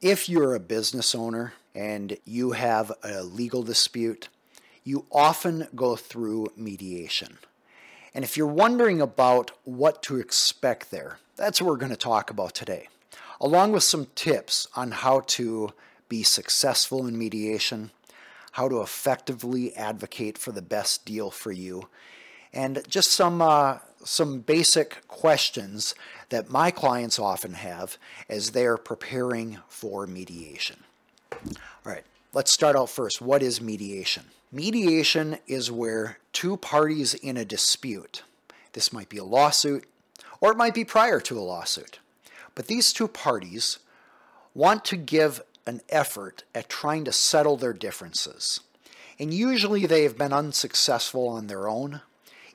If you're a business owner and you have a legal dispute, you often go through mediation. And if you're wondering about what to expect there, that's what we're going to talk about today, along with some tips on how to be successful in mediation, how to effectively advocate for the best deal for you, and just some uh, some basic questions that my clients often have as they're preparing for mediation. All right, let's start out first. What is mediation? Mediation is where two parties in a dispute, this might be a lawsuit or it might be prior to a lawsuit, but these two parties want to give an effort at trying to settle their differences. And usually they have been unsuccessful on their own,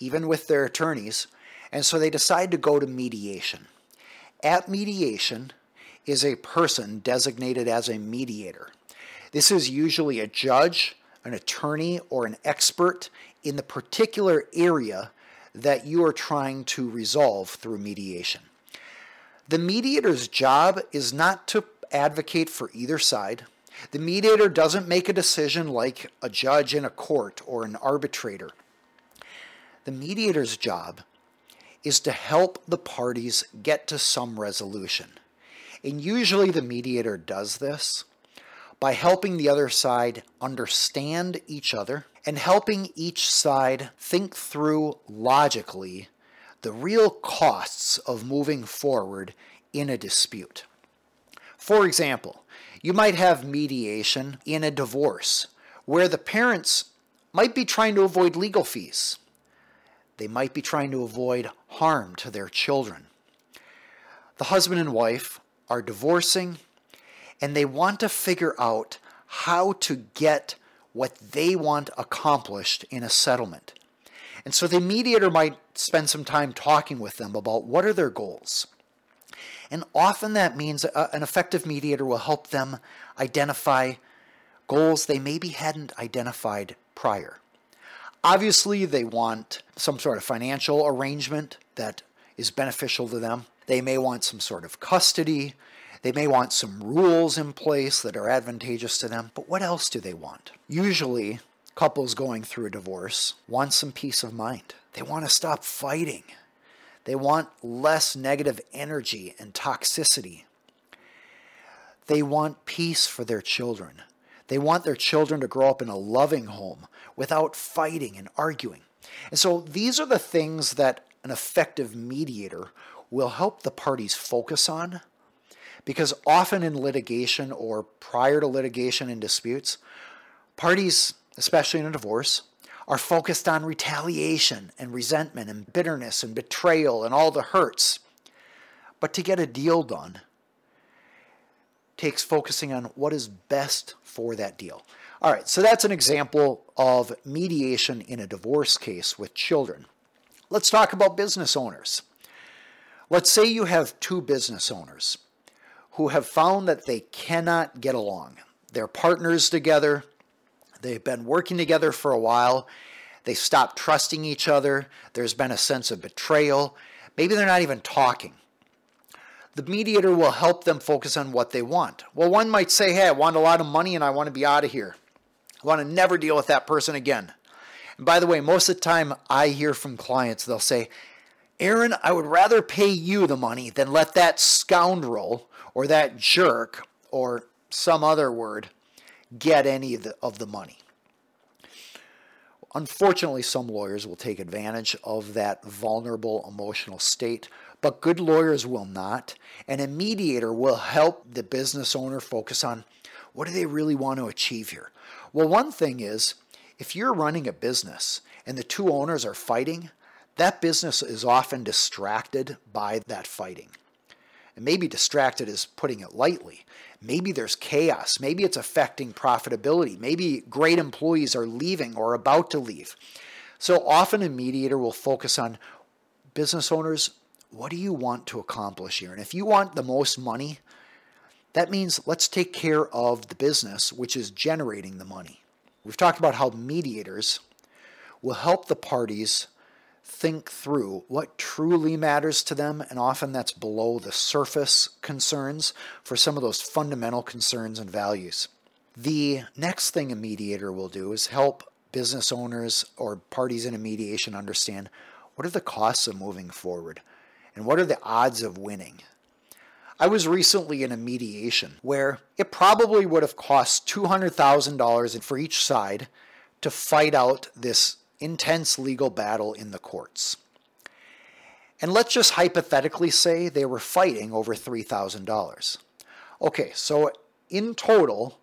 even with their attorneys, and so they decide to go to mediation. At mediation is a person designated as a mediator. This is usually a judge, an attorney, or an expert in the particular area that you are trying to resolve through mediation. The mediator's job is not to advocate for either side. The mediator doesn't make a decision like a judge in a court or an arbitrator. The mediator's job is to help the parties get to some resolution. And usually the mediator does this by helping the other side understand each other and helping each side think through logically the real costs of moving forward in a dispute. For example, you might have mediation in a divorce where the parents might be trying to avoid legal fees. They might be trying to avoid harm to their children. The husband and wife are divorcing and they want to figure out how to get what they want accomplished in a settlement. And so the mediator might spend some time talking with them about what are their goals. And often that means a, an effective mediator will help them identify goals they maybe hadn't identified prior. Obviously, they want some sort of financial arrangement that is beneficial to them. They may want some sort of custody. They may want some rules in place that are advantageous to them. But what else do they want? Usually, couples going through a divorce want some peace of mind. They want to stop fighting. They want less negative energy and toxicity. They want peace for their children. They want their children to grow up in a loving home without fighting and arguing. And so these are the things that an effective mediator will help the parties focus on because often in litigation or prior to litigation and disputes, parties, especially in a divorce, are focused on retaliation and resentment and bitterness and betrayal and all the hurts. But to get a deal done takes focusing on what is best for that deal. All right, so that's an example of mediation in a divorce case with children. Let's talk about business owners. Let's say you have two business owners who have found that they cannot get along. They're partners together, They've been working together for a while. They stopped trusting each other. There's been a sense of betrayal. Maybe they're not even talking. The mediator will help them focus on what they want. Well, one might say, Hey, I want a lot of money and I want to be out of here. I want to never deal with that person again. And by the way, most of the time I hear from clients, they'll say, Aaron, I would rather pay you the money than let that scoundrel or that jerk or some other word get any of the, of the money. Unfortunately, some lawyers will take advantage of that vulnerable emotional state, but good lawyers will not. And a mediator will help the business owner focus on what do they really want to achieve here. Well, one thing is if you're running a business and the two owners are fighting, that business is often distracted by that fighting. And maybe distracted is putting it lightly. Maybe there's chaos. Maybe it's affecting profitability. Maybe great employees are leaving or about to leave. So often a mediator will focus on business owners, what do you want to accomplish here? And if you want the most money, that means let's take care of the business, which is generating the money. We've talked about how mediators will help the parties think through what truly matters to them, and often that's below the surface concerns for some of those fundamental concerns and values. The next thing a mediator will do is help business owners or parties in a mediation understand what are the costs of moving forward and what are the odds of winning. I was recently in a mediation where it probably would have cost $200,000 for each side to fight out this intense legal battle in the courts. And let's just hypothetically say they were fighting over $3,000. Okay, so in total,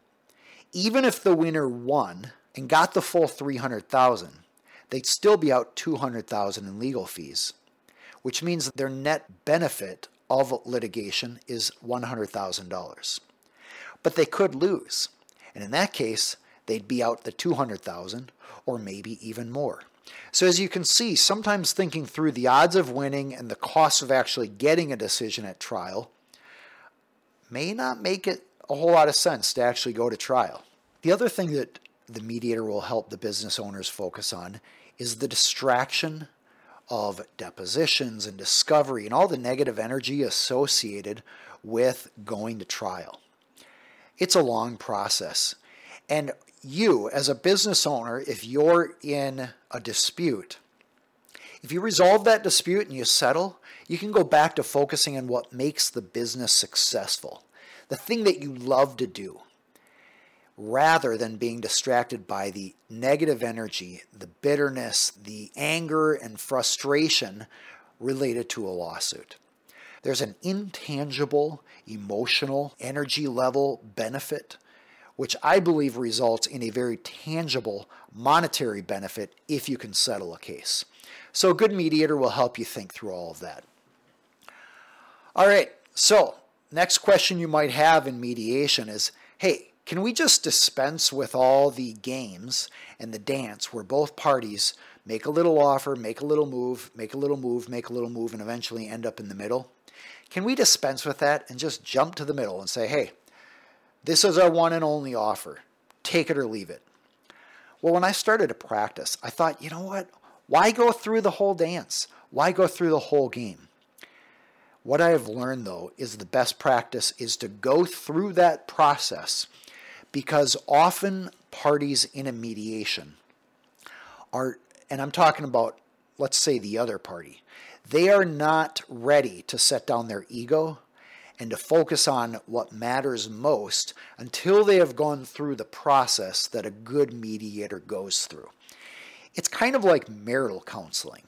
even if the winner won and got the full 300,000, they'd still be out 200,000 in legal fees, which means their net benefit of litigation is $100,000. But they could lose. And in that case, they'd be out the 200,000 or maybe even more. So as you can see, sometimes thinking through the odds of winning and the cost of actually getting a decision at trial may not make it a whole lot of sense to actually go to trial. The other thing that the mediator will help the business owners focus on is the distraction of depositions and discovery and all the negative energy associated with going to trial. It's a long process. And you, as a business owner, if you're in a dispute, if you resolve that dispute and you settle, you can go back to focusing on what makes the business successful, the thing that you love to do, rather than being distracted by the negative energy, the bitterness, the anger, and frustration related to a lawsuit. There's an intangible emotional energy level benefit which I believe results in a very tangible monetary benefit if you can settle a case. So, a good mediator will help you think through all of that. All right, so next question you might have in mediation is hey, can we just dispense with all the games and the dance where both parties make a little offer, make a little move, make a little move, make a little move, and eventually end up in the middle? Can we dispense with that and just jump to the middle and say, hey, this is our one and only offer. Take it or leave it. Well, when I started to practice, I thought, you know what? Why go through the whole dance? Why go through the whole game? What I have learned, though, is the best practice is to go through that process because often parties in a mediation are, and I'm talking about, let's say, the other party, they are not ready to set down their ego and to focus on what matters most until they have gone through the process that a good mediator goes through. It's kind of like marital counseling.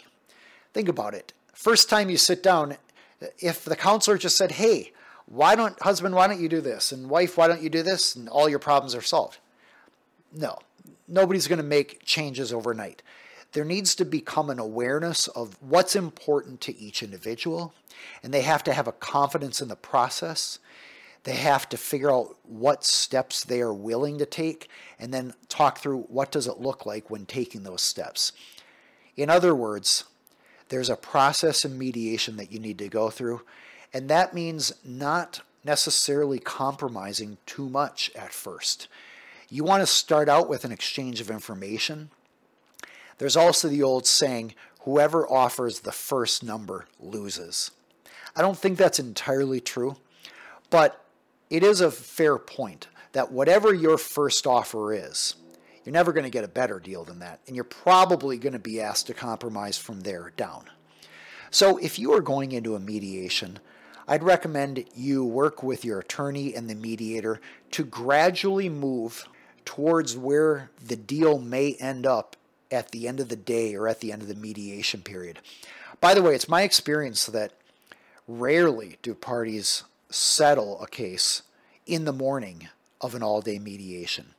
Think about it. First time you sit down, if the counselor just said, hey, why don't, husband, why don't you do this? And wife, why don't you do this? And all your problems are solved. No, nobody's going to make changes overnight there needs to become an awareness of what's important to each individual, and they have to have a confidence in the process. They have to figure out what steps they are willing to take and then talk through what does it look like when taking those steps. In other words, there's a process in mediation that you need to go through, and that means not necessarily compromising too much at first. You want to start out with an exchange of information there's also the old saying, whoever offers the first number loses. I don't think that's entirely true, but it is a fair point that whatever your first offer is, you're never going to get a better deal than that, and you're probably going to be asked to compromise from there down. So if you are going into a mediation, I'd recommend you work with your attorney and the mediator to gradually move towards where the deal may end up at the end of the day or at the end of the mediation period. By the way, it's my experience that rarely do parties settle a case in the morning of an all day mediation.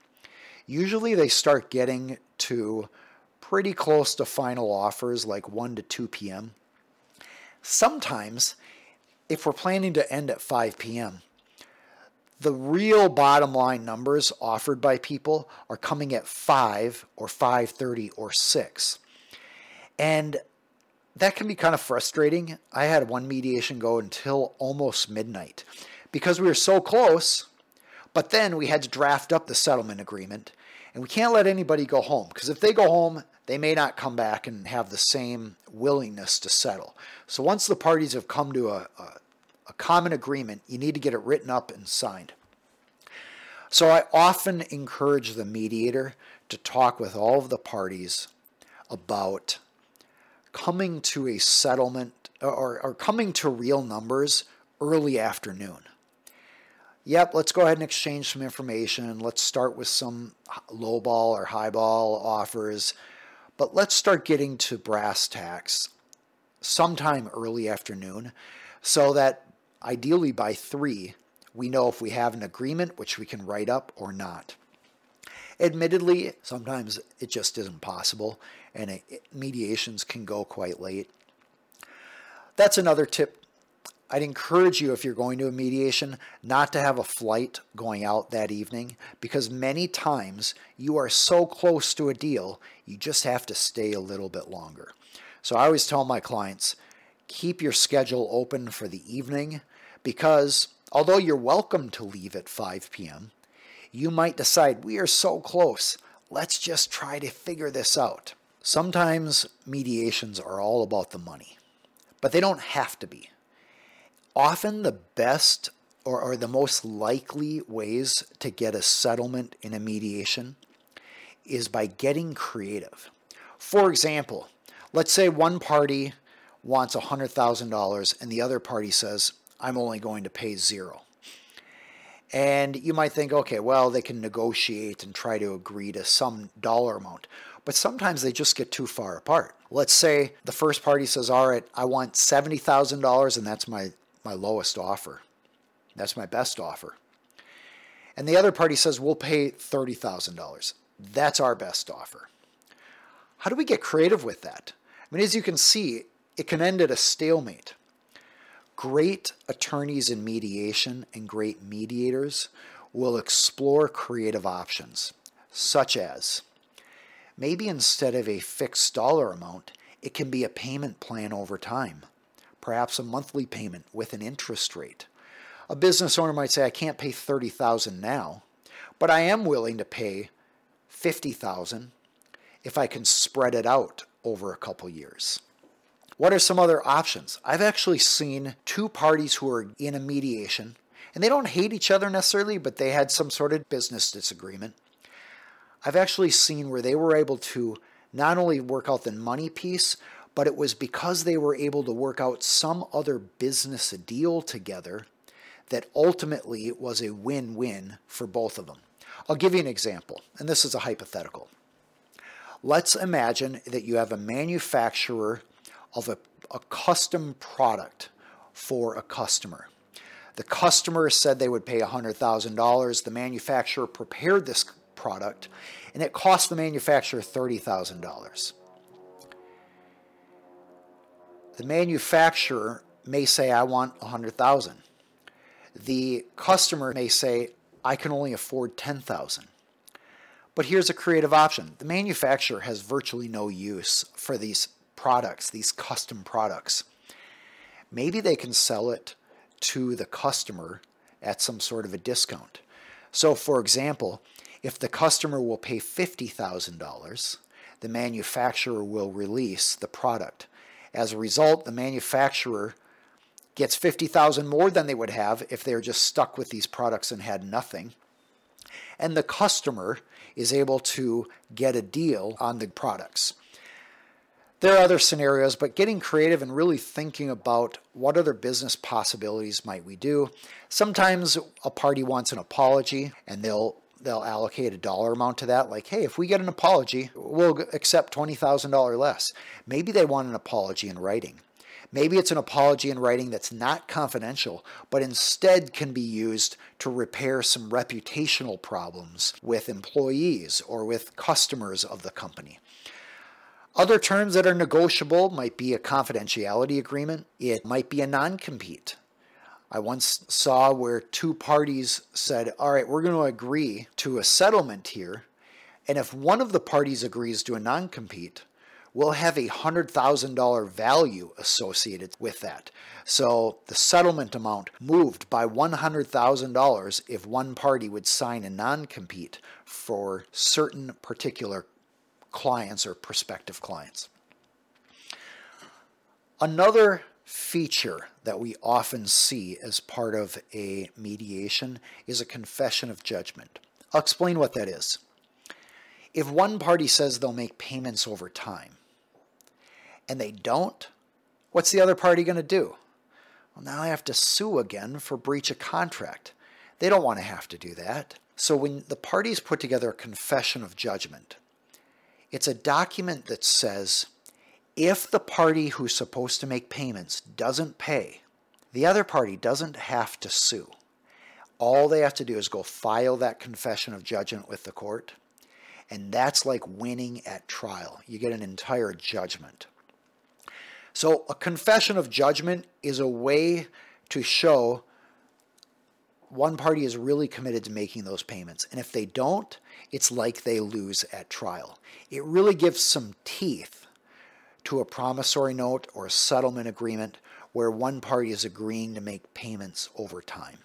Usually they start getting to pretty close to final offers, like 1 to 2 p.m. Sometimes, if we're planning to end at 5 p.m., the real bottom line numbers offered by people are coming at 5 or 5:30 or 6. And that can be kind of frustrating. I had one mediation go until almost midnight because we were so close, but then we had to draft up the settlement agreement and we can't let anybody go home because if they go home, they may not come back and have the same willingness to settle. So once the parties have come to a, a, a common agreement, you need to get it written up and signed. So I often encourage the mediator to talk with all of the parties about coming to a settlement or, or coming to real numbers early afternoon. Yep, let's go ahead and exchange some information. Let's start with some low ball or high ball offers. But let's start getting to brass tacks sometime early afternoon so that ideally by 3 we know if we have an agreement which we can write up or not. Admittedly, sometimes it just isn't possible and it, mediations can go quite late. That's another tip I'd encourage you, if you're going to a mediation, not to have a flight going out that evening because many times you are so close to a deal, you just have to stay a little bit longer. So I always tell my clients keep your schedule open for the evening because although you're welcome to leave at 5 p.m., you might decide we are so close, let's just try to figure this out. Sometimes mediations are all about the money, but they don't have to be often the best or, or the most likely ways to get a settlement in a mediation is by getting creative. For example, let's say one party wants $100,000 and the other party says, I'm only going to pay zero. And you might think, okay, well, they can negotiate and try to agree to some dollar amount. But sometimes they just get too far apart. Let's say the first party says, all right, I want $70,000 and that's my my lowest offer. That's my best offer. And the other party says, we'll pay $30,000. That's our best offer. How do we get creative with that? I mean, as you can see, it can end at a stalemate. Great attorneys in mediation and great mediators will explore creative options, such as maybe instead of a fixed dollar amount, it can be a payment plan over time perhaps a monthly payment with an interest rate. A business owner might say, I can't pay 30000 now, but I am willing to pay 50000 if I can spread it out over a couple years. What are some other options? I've actually seen two parties who are in a mediation, and they don't hate each other necessarily, but they had some sort of business disagreement. I've actually seen where they were able to not only work out the money piece, but it was because they were able to work out some other business deal together that ultimately it was a win win for both of them. I'll give you an example, and this is a hypothetical. Let's imagine that you have a manufacturer of a, a custom product for a customer. The customer said they would pay $100,000. The manufacturer prepared this product, and it cost the manufacturer $30,000. The manufacturer may say, I want 100,000. The customer may say, I can only afford 10,000. But here's a creative option. The manufacturer has virtually no use for these products, these custom products. Maybe they can sell it to the customer at some sort of a discount. So, for example, if the customer will pay $50,000, the manufacturer will release the product. As a result, the manufacturer gets 50,000 more than they would have if they were just stuck with these products and had nothing. And the customer is able to get a deal on the products. There are other scenarios, but getting creative and really thinking about what other business possibilities might we do. Sometimes a party wants an apology and they'll they'll allocate a dollar amount to that. Like, hey, if we get an apology, we'll accept $20,000 less. Maybe they want an apology in writing. Maybe it's an apology in writing that's not confidential, but instead can be used to repair some reputational problems with employees or with customers of the company. Other terms that are negotiable might be a confidentiality agreement, it might be a non compete. I once saw where two parties said, All right, we're going to agree to a settlement here. And if one of the parties agrees to a non compete, we'll have a $100,000 value associated with that. So the settlement amount moved by $100,000 if one party would sign a non compete for certain particular clients or prospective clients. Another feature that we often see as part of a mediation is a confession of judgment. I'll explain what that is. If one party says they'll make payments over time and they don't, what's the other party going to do? Well, now I have to sue again for breach of contract. They don't want to have to do that. So when the parties put together a confession of judgment, it's a document that says if the party who's supposed to make payments doesn't pay, the other party doesn't have to sue. All they have to do is go file that confession of judgment with the court, and that's like winning at trial. You get an entire judgment. So, a confession of judgment is a way to show one party is really committed to making those payments. And if they don't, it's like they lose at trial. It really gives some teeth to a promissory note or a settlement agreement where one party is agreeing to make payments over time.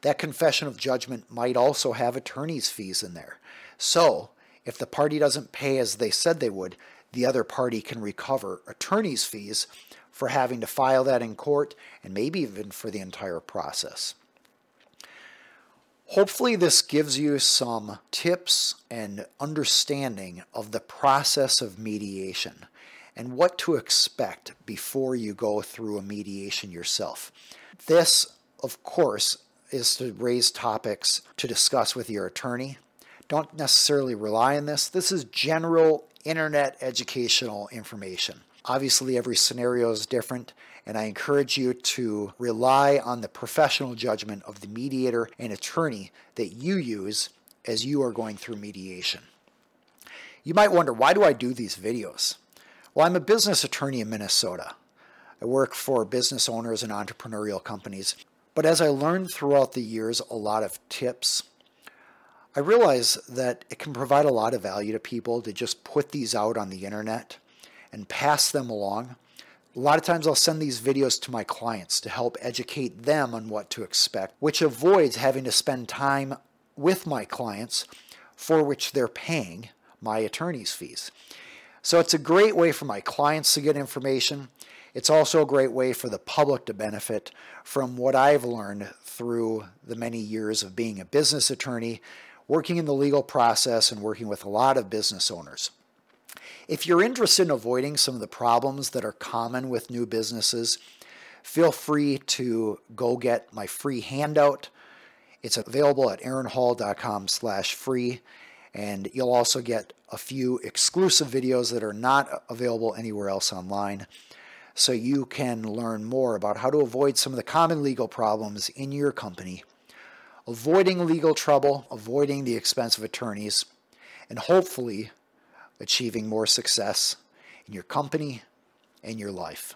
That confession of judgment might also have attorney's fees in there. So, if the party doesn't pay as they said they would, the other party can recover attorney's fees for having to file that in court and maybe even for the entire process. Hopefully, this gives you some tips and understanding of the process of mediation and what to expect before you go through a mediation yourself. This, of course, is to raise topics to discuss with your attorney. Don't necessarily rely on this. This is general internet educational information. Obviously, every scenario is different, and I encourage you to rely on the professional judgment of the mediator and attorney that you use as you are going through mediation. You might wonder, why do I do these videos? Well, I'm a business attorney in Minnesota. I work for business owners and entrepreneurial companies. But as I learned throughout the years a lot of tips, I realize that it can provide a lot of value to people to just put these out on the internet and pass them along. A lot of times I'll send these videos to my clients to help educate them on what to expect, which avoids having to spend time with my clients for which they're paying my attorney's fees. So it's a great way for my clients to get information. It's also a great way for the public to benefit from what I've learned through the many years of being a business attorney, working in the legal process, and working with a lot of business owners. If you're interested in avoiding some of the problems that are common with new businesses, feel free to go get my free handout. It's available at aaronhall.com slash free. And you'll also get a few exclusive videos that are not available anywhere else online. So you can learn more about how to avoid some of the common legal problems in your company, avoiding legal trouble, avoiding the expense of attorneys, and hopefully achieving more success in your company and your life.